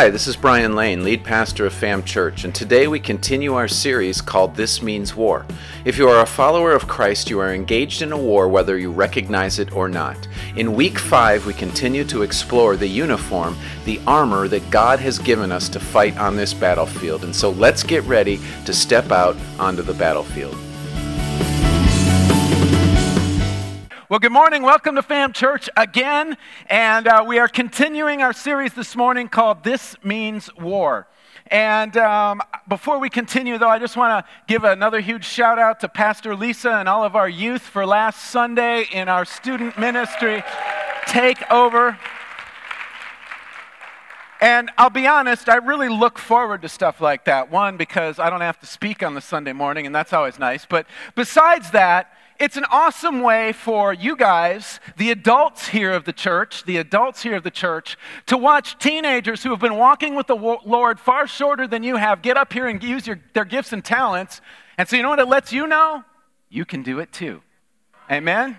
Hi, this is Brian Lane, lead pastor of FAM Church, and today we continue our series called This Means War. If you are a follower of Christ, you are engaged in a war whether you recognize it or not. In week 5, we continue to explore the uniform, the armor that God has given us to fight on this battlefield. And so let's get ready to step out onto the battlefield. Well, good morning. Welcome to Fam Church again. And uh, we are continuing our series this morning called This Means War. And um, before we continue, though, I just want to give another huge shout out to Pastor Lisa and all of our youth for last Sunday in our student ministry takeover. And I'll be honest, I really look forward to stuff like that. One, because I don't have to speak on the Sunday morning, and that's always nice. But besides that, it's an awesome way for you guys, the adults here of the church, the adults here of the church, to watch teenagers who have been walking with the Lord far shorter than you have get up here and use your, their gifts and talents. And so, you know what it lets you know? You can do it too. Amen?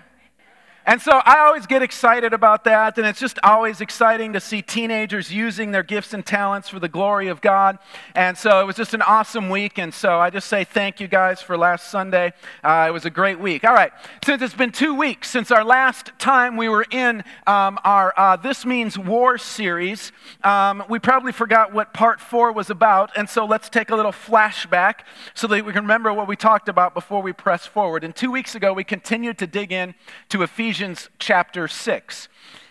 And so I always get excited about that, and it's just always exciting to see teenagers using their gifts and talents for the glory of God. And so it was just an awesome week, and so I just say thank you guys for last Sunday. Uh, it was a great week. All right, since it's been two weeks since our last time we were in um, our uh, This Means War series, um, we probably forgot what part four was about, and so let's take a little flashback so that we can remember what we talked about before we press forward. And two weeks ago, we continued to dig in to Ephesians. Ephesians chapter 6.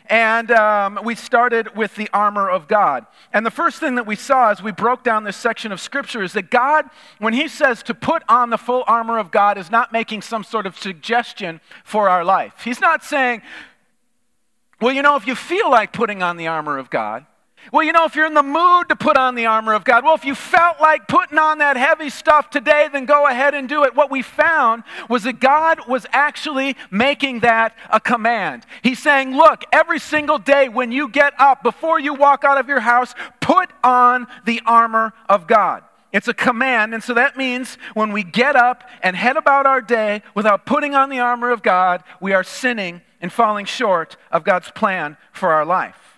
And um, we started with the armor of God. And the first thing that we saw as we broke down this section of Scripture is that God, when He says to put on the full armor of God, is not making some sort of suggestion for our life. He's not saying, well, you know, if you feel like putting on the armor of God, well, you know, if you're in the mood to put on the armor of God, well, if you felt like putting on that heavy stuff today, then go ahead and do it. What we found was that God was actually making that a command. He's saying, look, every single day when you get up, before you walk out of your house, put on the armor of God. It's a command, and so that means when we get up and head about our day without putting on the armor of God, we are sinning and falling short of God's plan for our life.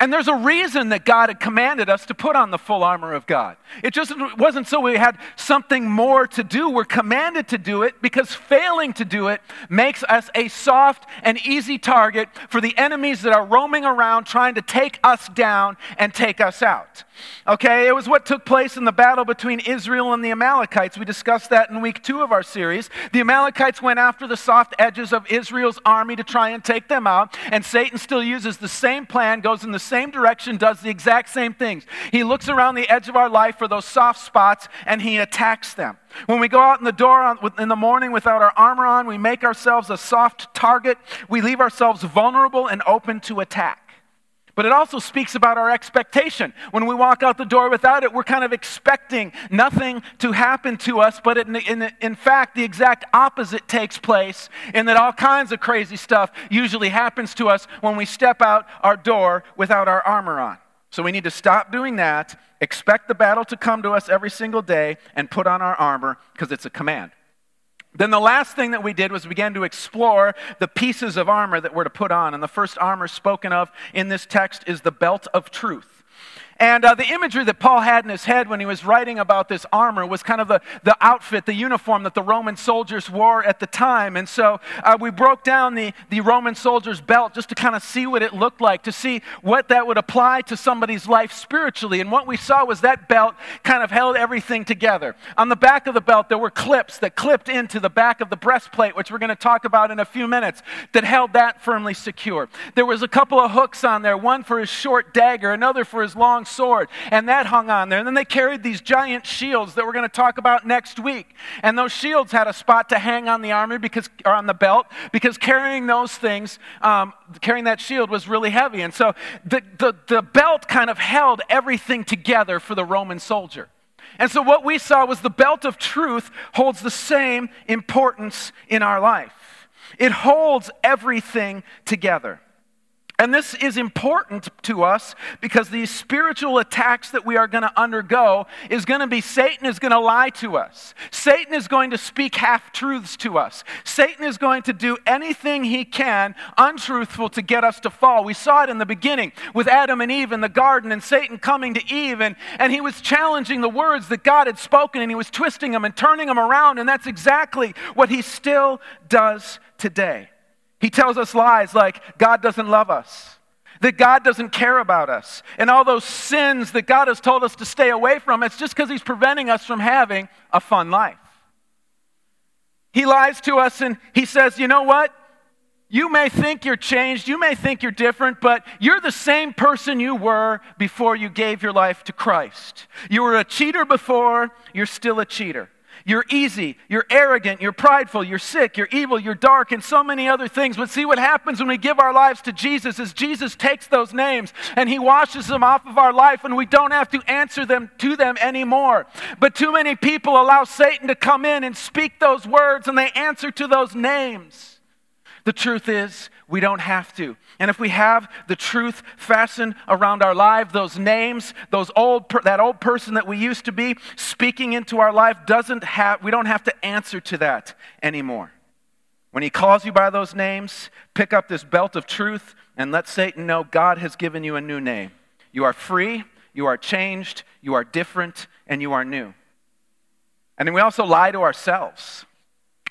And there's a reason that God had commanded us to put on the full armor of God. It just wasn't so we had something more to do. We're commanded to do it because failing to do it makes us a soft and easy target for the enemies that are roaming around trying to take us down and take us out. Okay, it was what took place in the battle between Israel and the Amalekites. We discussed that in week two of our series. The Amalekites went after the soft edges of Israel's army to try and take them out, and Satan still uses the same plan, goes in the same direction, does the exact same things. He looks around the edge of our life for those soft spots and he attacks them. When we go out in the door in the morning without our armor on, we make ourselves a soft target. We leave ourselves vulnerable and open to attack. But it also speaks about our expectation. When we walk out the door without it, we're kind of expecting nothing to happen to us, but in, in, in fact, the exact opposite takes place, in that all kinds of crazy stuff usually happens to us when we step out our door without our armor on. So we need to stop doing that, expect the battle to come to us every single day, and put on our armor because it's a command. Then the last thing that we did was began to explore the pieces of armor that we're to put on. And the first armor spoken of in this text is the belt of truth. And uh, the imagery that Paul had in his head when he was writing about this armor was kind of the, the outfit, the uniform that the Roman soldiers wore at the time. And so uh, we broke down the, the Roman soldier's belt just to kind of see what it looked like, to see what that would apply to somebody's life spiritually. And what we saw was that belt kind of held everything together. On the back of the belt, there were clips that clipped into the back of the breastplate, which we're going to talk about in a few minutes, that held that firmly secure. There was a couple of hooks on there, one for his short dagger, another for his long sword, and that hung on there. And then they carried these giant shields that we're going to talk about next week. And those shields had a spot to hang on the armor because, or on the belt, because carrying those things, um, carrying that shield was really heavy. And so the, the, the belt kind of held everything together for the Roman soldier. And so what we saw was the belt of truth holds the same importance in our life. It holds everything together. And this is important to us because these spiritual attacks that we are going to undergo is going to be Satan is going to lie to us. Satan is going to speak half truths to us. Satan is going to do anything he can untruthful to get us to fall. We saw it in the beginning with Adam and Eve in the garden and Satan coming to Eve and, and he was challenging the words that God had spoken and he was twisting them and turning them around. And that's exactly what he still does today. He tells us lies like God doesn't love us, that God doesn't care about us, and all those sins that God has told us to stay away from. It's just because He's preventing us from having a fun life. He lies to us and He says, You know what? You may think you're changed, you may think you're different, but you're the same person you were before you gave your life to Christ. You were a cheater before, you're still a cheater. You're easy, you're arrogant, you're prideful, you're sick, you're evil, you're dark, and so many other things. But see what happens when we give our lives to Jesus is Jesus takes those names and he washes them off of our life and we don't have to answer them to them anymore. But too many people allow Satan to come in and speak those words and they answer to those names. The truth is, we don't have to. And if we have the truth fastened around our life, those names, those old per, that old person that we used to be speaking into our life doesn't have we don't have to answer to that anymore. When he calls you by those names, pick up this belt of truth and let Satan know God has given you a new name. You are free, you are changed, you are different, and you are new. And then we also lie to ourselves.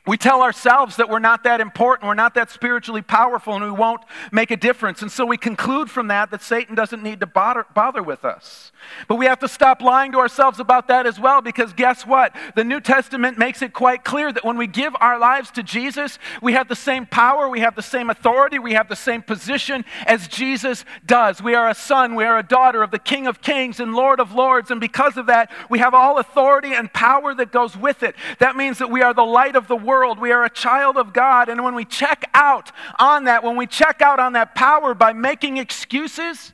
We tell ourselves that we're not that important, we're not that spiritually powerful, and we won't make a difference. And so we conclude from that that Satan doesn't need to bother, bother, with us. But we have to stop lying to ourselves about that as well, because guess what? The New Testament makes it quite clear that when we give our lives to Jesus, we have the same power, we have the same authority, we have the same position as Jesus does. We are a son, we are a daughter of the King of Kings and Lord of Lords, and because of that, we have all authority and power that goes with it. That means that we are the light of the world world. We are a child of God. And when we check out on that, when we check out on that power by making excuses,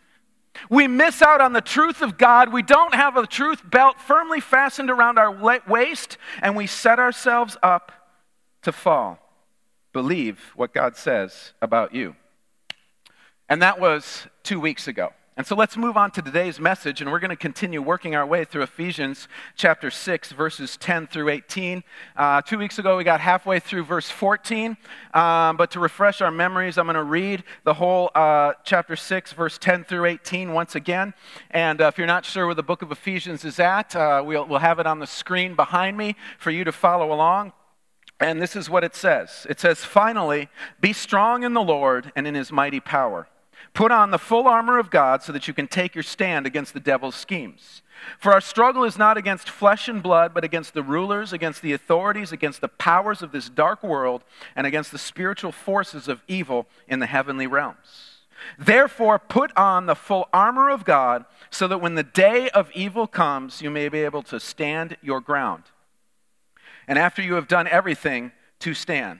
we miss out on the truth of God. We don't have a truth belt firmly fastened around our waist, and we set ourselves up to fall. Believe what God says about you. And that was two weeks ago. And so let's move on to today's message, and we're going to continue working our way through Ephesians chapter 6, verses 10 through 18. Uh, two weeks ago, we got halfway through verse 14, um, but to refresh our memories, I'm going to read the whole uh, chapter 6, verse 10 through 18 once again. And uh, if you're not sure where the book of Ephesians is at, uh, we'll, we'll have it on the screen behind me for you to follow along. And this is what it says It says, Finally, be strong in the Lord and in his mighty power. Put on the full armor of God so that you can take your stand against the devil's schemes. For our struggle is not against flesh and blood, but against the rulers, against the authorities, against the powers of this dark world, and against the spiritual forces of evil in the heavenly realms. Therefore, put on the full armor of God, so that when the day of evil comes, you may be able to stand your ground. And after you have done everything, to stand.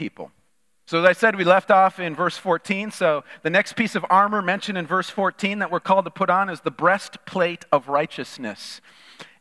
people. So, as I said, we left off in verse 14. So, the next piece of armor mentioned in verse 14 that we're called to put on is the breastplate of righteousness.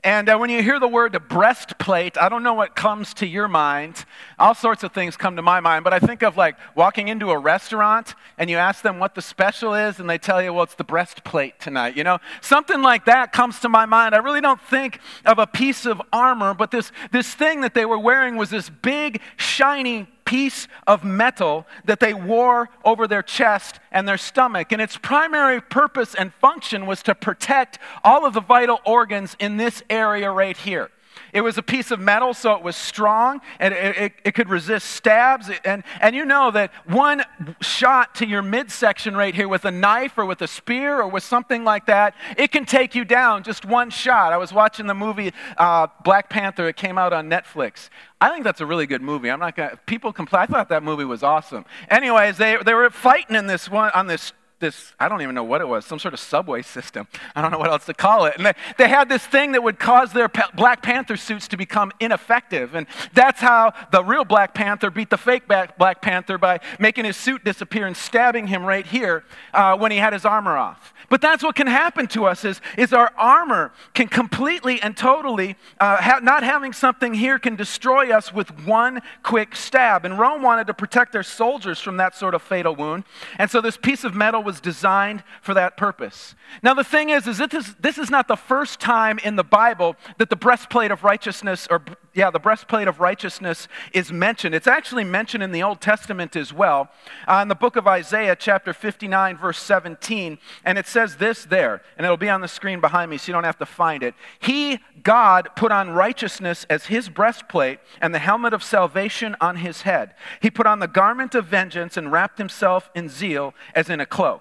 And uh, when you hear the word breastplate, I don't know what comes to your mind. All sorts of things come to my mind, but I think of like walking into a restaurant and you ask them what the special is, and they tell you, well, it's the breastplate tonight. You know, something like that comes to my mind. I really don't think of a piece of armor, but this, this thing that they were wearing was this big, shiny piece of metal that they wore over their chest and their stomach. And its primary purpose and function was to protect all of the vital organs in this area right here. It was a piece of metal, so it was strong and it, it, it, could resist stabs. And, and you know that one shot to your midsection right here with a knife or with a spear or with something like that, it can take you down just one shot. I was watching the movie uh, Black Panther, it came out on Netflix. I think that's a really good movie. I'm not gonna, people complain. I thought that movie was awesome. Anyways, they, they were fighting in this one, on this this, I don't even know what it was, some sort of subway system. I don't know what else to call it. And they, they had this thing that would cause their Black Panther suits to become ineffective. And that's how the real Black Panther beat the fake Black Panther by making his suit disappear and stabbing him right here uh, when he had his armor off. But that's what can happen to us is, is our armor can completely and totally, uh, ha- not having something here can destroy us with one quick stab. And Rome wanted to protect their soldiers from that sort of fatal wound. And so this piece of metal was designed for that purpose. Now, the thing is, is this, is, this is not the first time in the Bible that the breastplate of righteousness, or yeah, the breastplate of righteousness is mentioned. It's actually mentioned in the Old Testament as well. Uh, in the book of Isaiah, chapter 59, verse 17, and it says this there, and it'll be on the screen behind me so you don't have to find it. He, God, put on righteousness as his breastplate and the helmet of salvation on his head. He put on the garment of vengeance and wrapped himself in zeal as in a cloak.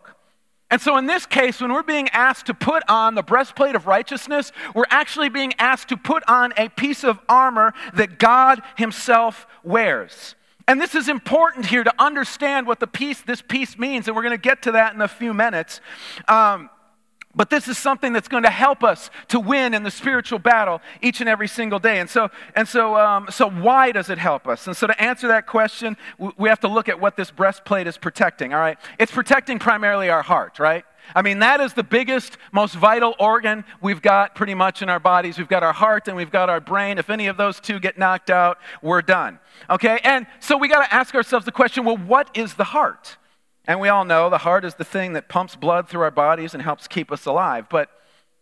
And so, in this case, when we're being asked to put on the breastplate of righteousness, we're actually being asked to put on a piece of armor that God Himself wears. And this is important here to understand what the piece, this piece means, and we're going to get to that in a few minutes. Um, but this is something that's going to help us to win in the spiritual battle each and every single day. And so, and so, um, so why does it help us? And so, to answer that question, we have to look at what this breastplate is protecting. All right, it's protecting primarily our heart, right? I mean, that is the biggest, most vital organ we've got pretty much in our bodies. We've got our heart and we've got our brain. If any of those two get knocked out, we're done. Okay? And so we got to ask ourselves the question well, what is the heart? And we all know the heart is the thing that pumps blood through our bodies and helps keep us alive. But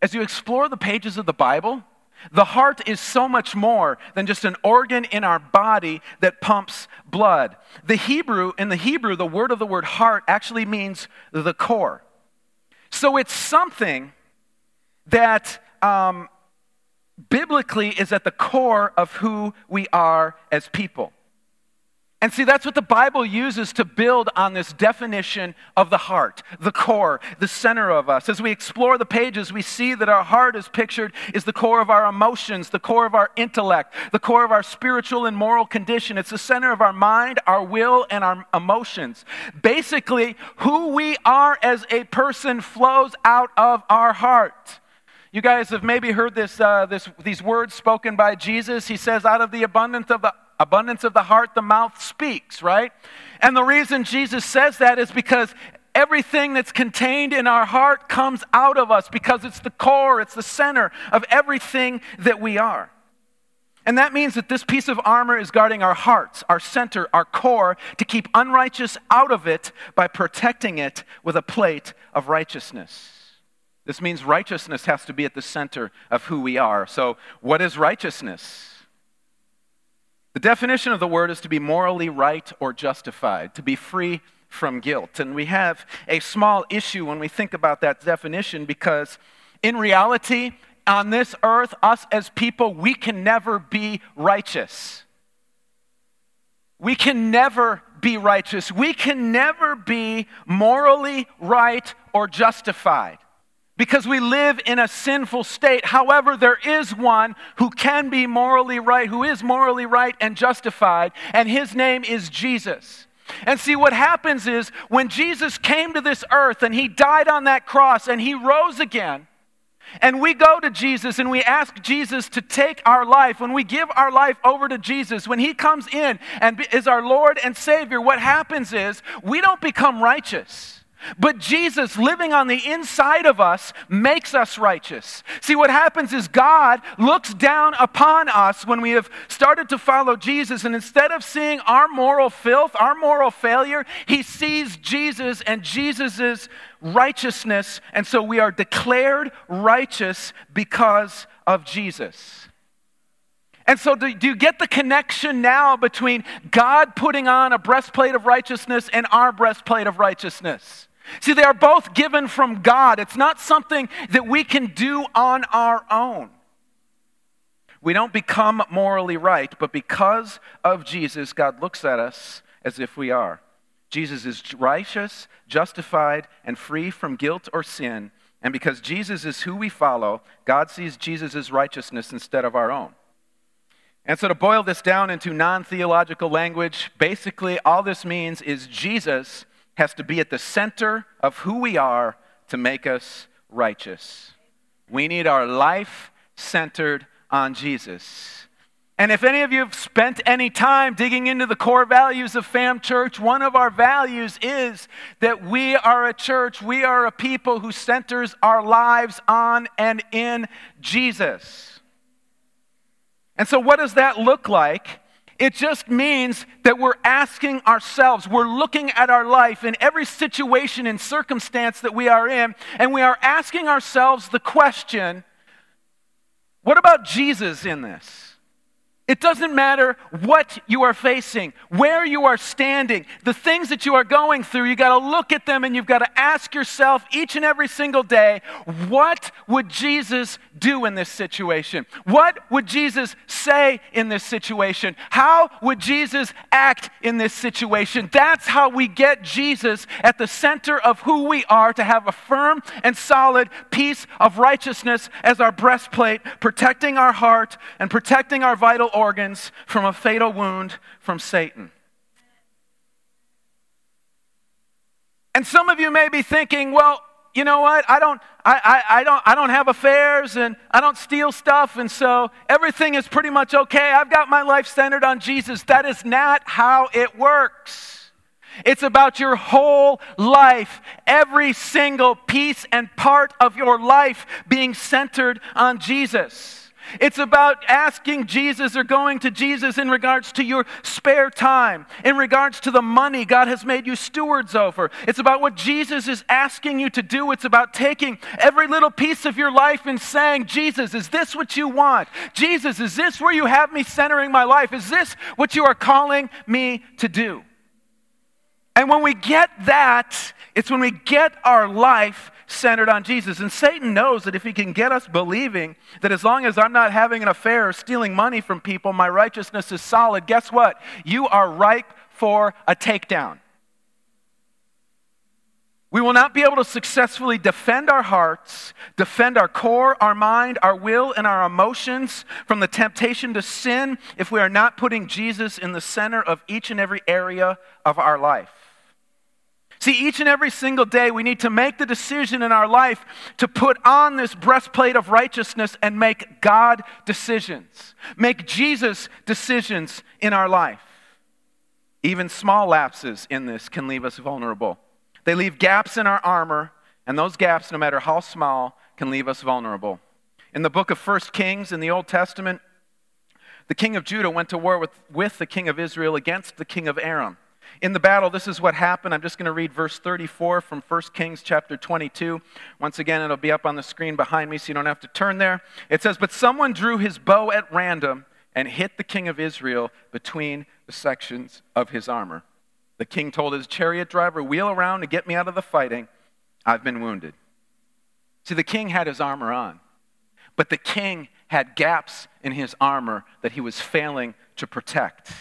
as you explore the pages of the Bible, the heart is so much more than just an organ in our body that pumps blood. The Hebrew, in the Hebrew, the word of the word heart actually means the core. So it's something that um, biblically is at the core of who we are as people. And see, that's what the Bible uses to build on this definition of the heart, the core, the center of us. As we explore the pages, we see that our heart is pictured is the core of our emotions, the core of our intellect, the core of our spiritual and moral condition. It's the center of our mind, our will, and our emotions. Basically, who we are as a person flows out of our heart. You guys have maybe heard this, uh, this, these words spoken by Jesus. He says, Out of the abundance of the abundance of the heart, the mouth speaks, right? And the reason Jesus says that is because everything that's contained in our heart comes out of us because it's the core, it's the center of everything that we are. And that means that this piece of armor is guarding our hearts, our center, our core, to keep unrighteous out of it by protecting it with a plate of righteousness. This means righteousness has to be at the center of who we are. So, what is righteousness? The definition of the word is to be morally right or justified, to be free from guilt. And we have a small issue when we think about that definition because in reality, on this earth, us as people, we can never be righteous. We can never be righteous. We can never be morally right or justified because we live in a sinful state. However, there is one who can be morally right, who is morally right and justified, and his name is Jesus. And see, what happens is when Jesus came to this earth and he died on that cross and he rose again, and we go to Jesus and we ask Jesus to take our life, when we give our life over to Jesus, when he comes in and is our Lord and Savior, what happens is we don't become righteous. But Jesus living on the inside of us makes us righteous. See, what happens is God looks down upon us when we have started to follow Jesus, and instead of seeing our moral filth, our moral failure, He sees Jesus and Jesus's righteousness, and so we are declared righteous because of Jesus. And so, do, you get the connection now between God putting on a breastplate of righteousness and our breastplate of righteousness? See, they are both given from God. It's not something that we can do on our own. We don't become morally right, but because of Jesus, God looks at us as if we are. Jesus is righteous, justified, and free from guilt or sin. And because Jesus is who we follow, God sees Jesus' righteousness instead of our own. And so, to boil this down into non theological language, basically all this means is Jesus has to be at the center of who we are to make us righteous. We need our life centered on Jesus. And if any of you have spent any time digging into the core values of Fam Church, one of our values is that we are a church, we are a people who centers our lives on and in Jesus. And so, what does that look like? It just means that we're asking ourselves, we're looking at our life in every situation and circumstance that we are in, and we are asking ourselves the question what about Jesus in this? It doesn't matter what you are facing, where you are standing, the things that you are going through. You got to look at them and you've got to ask yourself each and every single day, what would Jesus do in this situation? What would Jesus say in this situation? How would Jesus act in this situation? That's how we get Jesus at the center of who we are to have a firm and solid piece of righteousness as our breastplate, protecting our heart and protecting our vital organs from a fatal wound from Satan. And some of you may be thinking, well, you know what? I don't, I, I, I, don't, I don't have affairs and I don't steal stuff, and so everything is pretty much okay. I've got my life centered on Jesus. That is not how it works. It's about your whole life, every single piece and part of your life being centered on Jesus. It's about asking Jesus or going to Jesus in regards to your spare time, in regards to the money God has made you stewards over. It's about what Jesus is asking you to do. It's about taking every little piece of your life and saying, Jesus, is this what you want? Jesus, is this where you have me centering my life? Is this what you are calling me to do? And when we get that, it's when we get our life centered on Jesus. And Satan knows that if he can get us believing that as long as I'm not having an affair or stealing money from people, my righteousness is solid, guess what? You are ripe for a takedown. We will not be able to successfully defend our hearts, defend our core, our mind, our will, and our emotions from the temptation to sin if we are not putting Jesus in the center of each and every area of our life. See, each and every single day, we need to make the decision in our life to put on this breastplate of righteousness and make God decisions, make Jesus decisions in our life. Even small lapses in this can leave us vulnerable. They leave gaps in our armor, and those gaps, no matter how small, can leave us vulnerable. In the book of First Kings in the Old Testament, the king of Judah went to war with, with the king of Israel against the king of Aram. In the battle, this is what happened. I'm just going to read verse 34 from 1 Kings chapter 22. Once again, it'll be up on the screen behind me so you don't have to turn there. It says, But someone drew his bow at random and hit the king of Israel between the sections of his armor. The king told his chariot driver, Wheel around to get me out of the fighting. I've been wounded. See, the king had his armor on, but the king had gaps in his armor that he was failing to protect.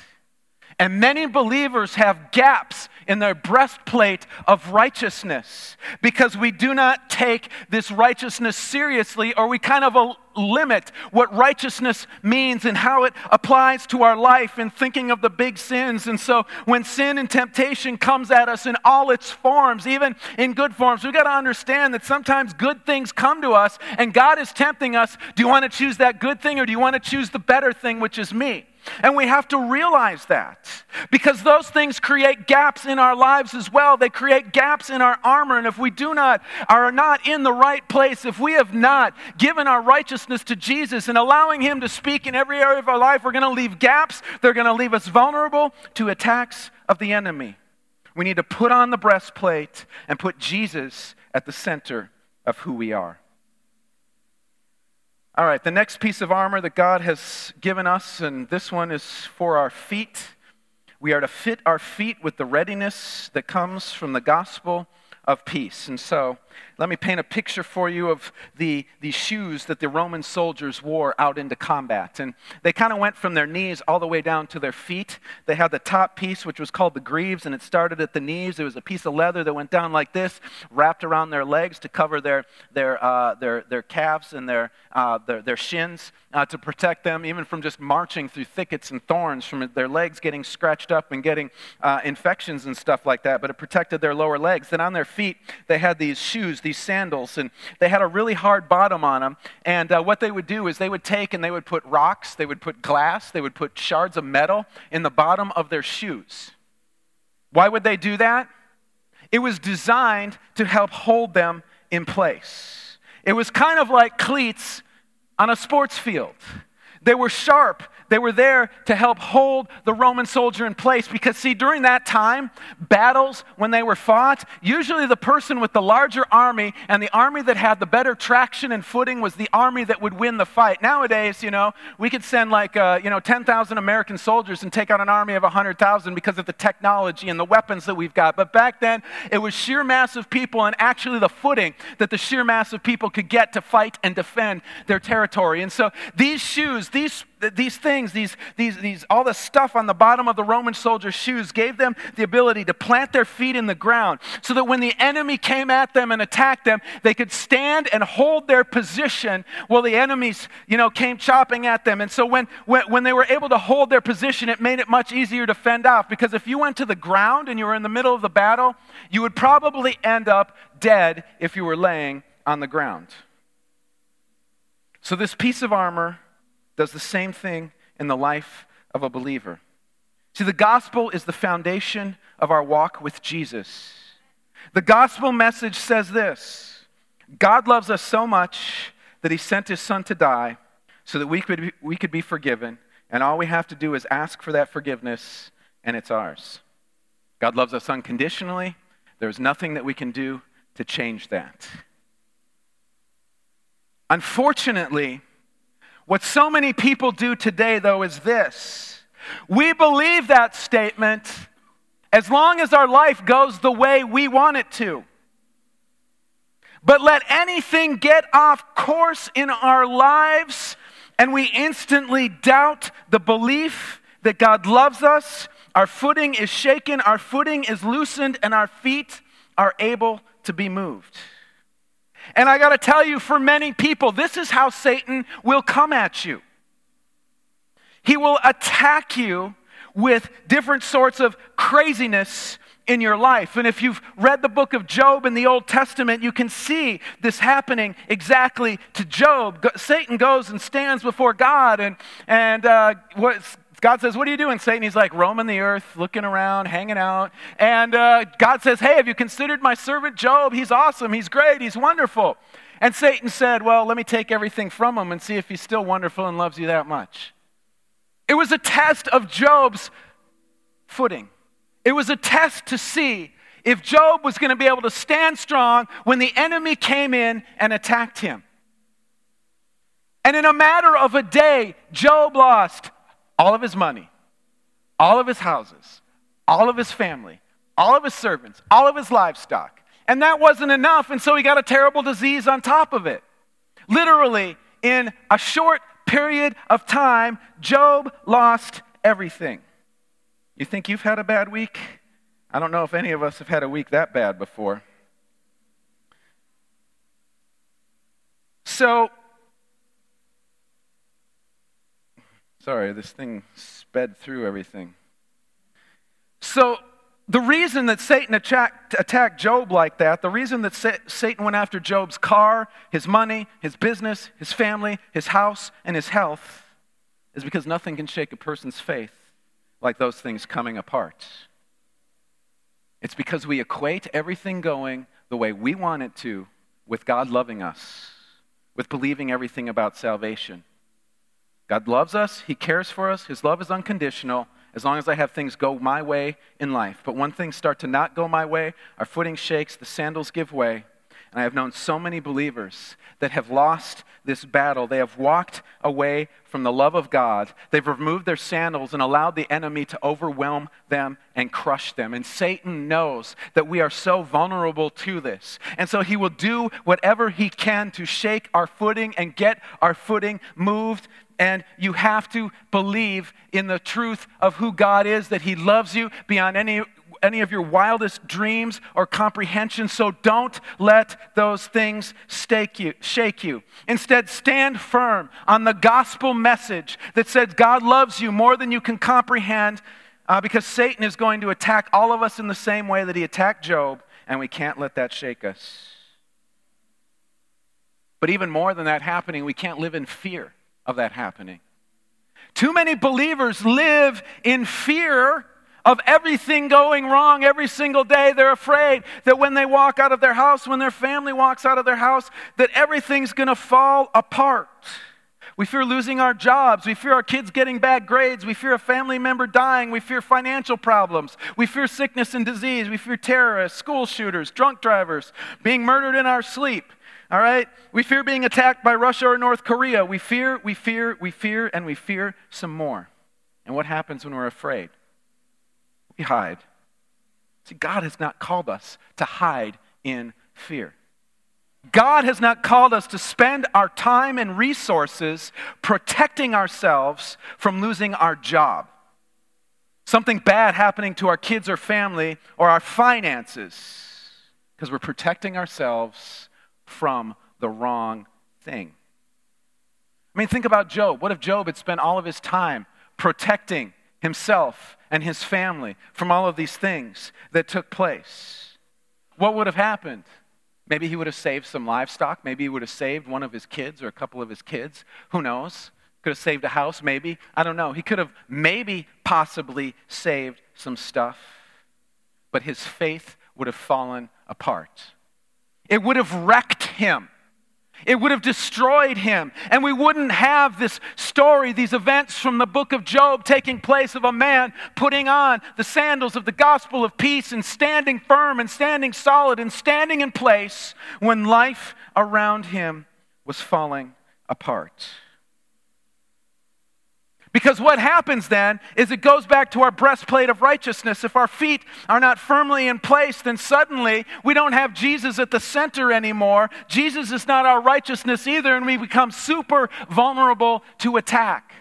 And many believers have gaps in their breastplate of righteousness because we do not take this righteousness seriously or we kind of limit what righteousness means and how it applies to our life in thinking of the big sins. And so when sin and temptation comes at us in all its forms, even in good forms, we've got to understand that sometimes good things come to us and God is tempting us. Do you want to choose that good thing or do you want to choose the better thing, which is me? And we have to realize that because those things create gaps in our lives as well. They create gaps in our armor. And if we do not, are not in the right place, if we have not given our righteousness to Jesus and allowing Him to speak in every area of our life, we're going to leave gaps. They're going to leave us vulnerable to attacks of the enemy. We need to put on the breastplate and put Jesus at the center of who we are. All right, the next piece of armor that God has given us, and this one is for our feet. We are to fit our feet with the readiness that comes from the gospel of peace. And so let me paint a picture for you of the, the shoes that the Roman soldiers wore out into combat. And they kind of went from their knees all the way down to their feet. They had the top piece, which was called the greaves, and it started at the knees. It was a piece of leather that went down like this, wrapped around their legs to cover their, their, uh, their, their calves and their, uh, their, their shins uh, to protect them even from just marching through thickets and thorns, from their legs getting scratched up and getting uh, infections and stuff like that. But it protected their lower legs. Then on their feet, they had these shoes, these sandals, and they had a really hard bottom on them. And uh, what they would do is they would take and they would put rocks, they would put glass, they would put shards of metal in the bottom of their shoes. Why would they do that? It was designed to help hold them in place. It was kind of like cleats on a sports field. They were sharp they were there to help hold the Roman soldier in place because, see, during that time, battles, when they were fought, usually the person with the larger army and the army that had the better traction and footing was the army that would win the fight. Nowadays, you know, we could send like, uh, you know, 10,000 American soldiers and take out an army of 100,000 because of the technology and the weapons that we've got. But back then, it was sheer mass of people and actually the footing that the sheer mass of people could get to fight and defend their territory. And so these shoes, these these things, these, these, these, all the stuff on the bottom of the Roman soldiers' shoes gave them the ability to plant their feet in the ground so that when the enemy came at them and attacked them, they could stand and hold their position while the enemies, you know, came chopping at them. And so when, when, when they were able to hold their position, it made it much easier to fend off because if you went to the ground and you were in the middle of the battle, you would probably end up dead if you were laying on the ground. So this piece of armor does the same thing in the life of a believer. See, the gospel is the foundation of our walk with Jesus. The gospel message says this God loves us so much that he sent his son to die so that we could, be, we could be forgiven. And all we have to do is ask for that forgiveness, and it's ours. God loves us unconditionally. There's nothing that we can do to change that. Unfortunately, what so many people do today, though, is this we believe that statement as long as our life goes the way we want it to. But let anything get off course in our lives, and we instantly doubt the belief that God loves us. Our footing is shaken, our footing is loosened, and our feet are able to be moved. And I got to tell you, for many people, this is how Satan will come at you. He will attack you with different sorts of craziness in your life. And if you've read the book of Job in the Old Testament, you can see this happening exactly to Job. Satan goes and stands before God, and, and uh, what's God says, What are you doing, Satan? He's like roaming the earth, looking around, hanging out. And uh, God says, Hey, have you considered my servant Job? He's awesome. He's great. He's wonderful. And Satan said, Well, let me take everything from him and see if he's still wonderful and loves you that much. It was a test of Job's footing. It was a test to see if Job was going to be able to stand strong when the enemy came in and attacked him. And in a matter of a day, Job lost all of his money, all of his houses, all of his family, all of his servants, all of his livestock. And that wasn't enough, and so he got a terrible disease on top of it. Literally, in a short period of time, Job lost everything. You think you've had a bad week? I don't know if any of us have had a week that bad before. So, Sorry, this thing sped through everything. So, the reason that Satan attacked, attacked, Job like that, the reason that Sa- Satan went after Job's car, his money, his business, his family, his house, and his health, is because nothing can shake a person's faith like those things coming apart. It's because we equate everything going the way we want it to with God loving us, with believing everything about salvation. God loves us, He cares for us, His love is unconditional as long as I have things go my way in life. But when things start to not go my way, our footing shakes, the sandals give way, And I have known so many believers that have lost this battle. They have walked away from the love of God. They've removed their sandals and allowed the enemy to overwhelm them and crush them. And Satan knows that we are so vulnerable to this. And so he will do whatever he can to shake our footing and get our footing moved and you have to believe in the truth of who God is, that He loves you beyond any any of your wildest dreams or comprehension. So don't let those things stake you, shake you. Instead, stand firm on the gospel message that says God loves you more than you can comprehend uh, because Satan is going to attack all of us in the same way that he attacked Job, and we can't let that shake us. But even more than that happening, we can't live in fear of that happening. Too many believers live in fear of everything going wrong every single day. They're afraid that when they walk out of their house, when their family walks out of their house, that everything's going to fall apart. We fear losing our jobs. We fear our kids getting bad grades. We fear a family member dying. We fear financial problems. We fear sickness and disease. We fear terrorists, school shooters, drunk drivers, being murdered in our sleep. All right? We fear being attacked by Russia or North Korea. We fear, we fear, we fear, and we fear some more. And what happens when we're afraid? We hide. See, God has not called us to hide in fear. God has not called us to spend our time and resources protecting ourselves from losing our job, something bad happening to our kids or family, or our finances, because we're protecting ourselves from the wrong thing. I mean, think about Job. What if Job had spent all of his time protecting himself and his family from all of these things that took place. What would have happened? Maybe he would have saved some livestock. Maybe he would have saved one of his kids or a couple of his kids. Who knows? Could have saved a house, maybe. I don't know. He could have maybe, possibly saved some stuff. But his faith would have fallen apart. It would have wrecked him. It would have destroyed him. And we wouldn't have this story, these events from the book of Job taking place of a man putting on the sandals of the gospel of peace and standing firm and standing solid and standing in place when life around him was falling apart. Because what happens then is it goes back to our breastplate of righteousness. If our feet are not firmly in place, then suddenly we don't have Jesus at the center anymore. Jesus is not our righteousness either, and we become super vulnerable to attack.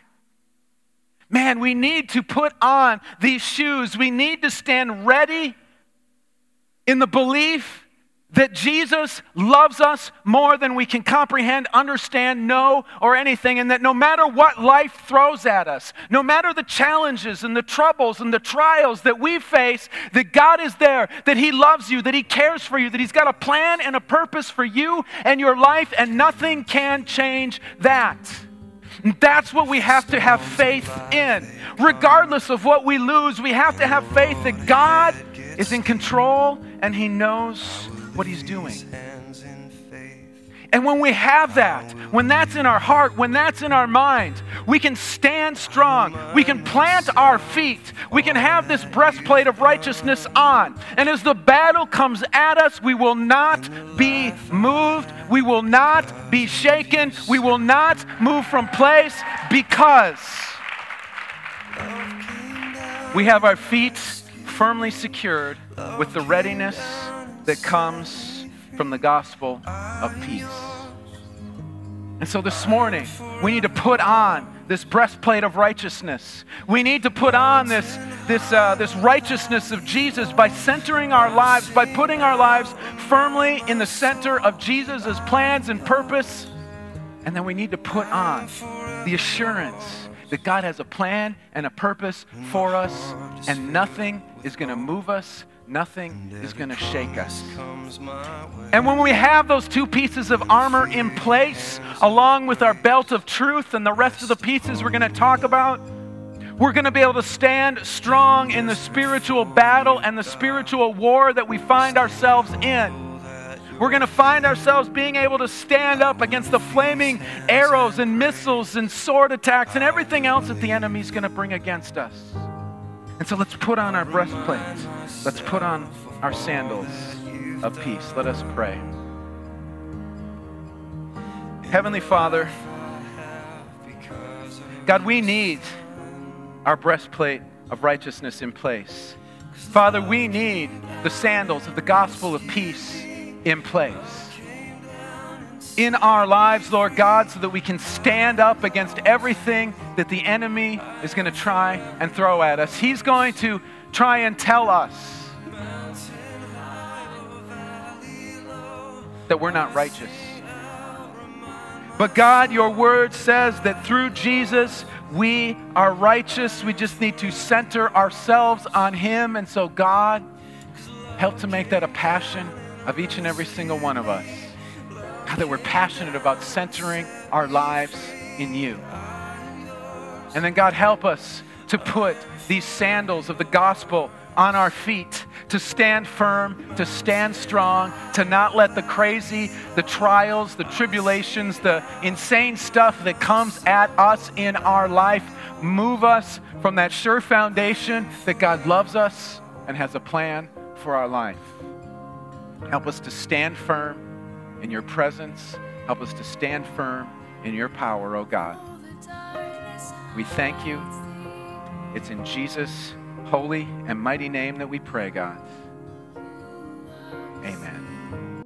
Man, we need to put on these shoes. We need to stand ready in the belief that Jesus loves us more than we can comprehend, understand, know, or anything, and that no matter what life throws at us, no matter the challenges and the troubles and the trials that we face, that God is there, that He loves you, that He cares for you, that He's got a plan and a purpose for you and your life, and nothing can change that. That's what we have to have faith in. Regardless of what we lose, we have to have faith that God is in control and He knows what He's doing. And when we have that, when that's in our heart, when that's in our mind, we can stand strong. We can plant our feet. We can have this breastplate of righteousness on. And as the battle comes at us, we will not be moved. We will not be shaken. We will not move from place because we have our feet firmly secured with the readiness that comes from the gospel of peace. And so this morning, we need to put on this breastplate of righteousness. We need to put on this, this, uh, this righteousness of Jesus by centering our lives, by putting our lives firmly in the center of Jesus' plans and purpose. And then we need to put on the assurance that God has a plan and a purpose for us, and nothing is going to move us nothing is going to shake us. And when we have those two pieces of armor in place, along with our belt of truth and the rest of the pieces we're going to talk about, we're going to be able to stand strong in the spiritual battle and the spiritual war that we find ourselves in. We're going to find ourselves being able to stand up against the flaming arrows and missiles and sword attacks and everything else that the enemy's going to bring against us. And so let's put on our breastplate. Let's put on our sandals of peace. Let us pray. Heavenly Father, God, we need our breastplate of righteousness in place. Father, we need the sandals of the gospel of peace in place. In our lives, Lord God, so that we can stand up against everything that the enemy is going to try and throw at us. He's going to try and tell us that we're not righteous. But God, your word says that through Jesus, we are righteous. We just need to center ourselves on Him. And so, God, help to make that a passion of each and every single one of us. God, that we're passionate about centering our lives in you. And then, God, help us to put these sandals of the gospel on our feet, to stand firm, to stand strong, to not let the crazy, the trials, the tribulations, the insane stuff that comes at us in our life move us from that sure foundation that God loves us and has a plan for our life. Help us to stand firm in your presence. Help us to stand firm in your power, oh God. We thank you. It's in Jesus' holy and mighty name that we pray, God. Amen.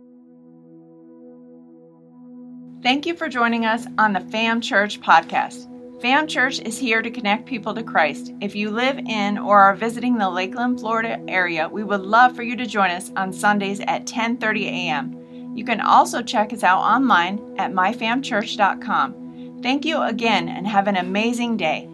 Thank you for joining us on the FAM Church podcast. FAM Church is here to connect people to Christ. If you live in or are visiting the Lakeland, Florida area, we would love for you to join us on Sundays at 10:30 a.m. You can also check us out online at myfamchurch.com. Thank you again and have an amazing day.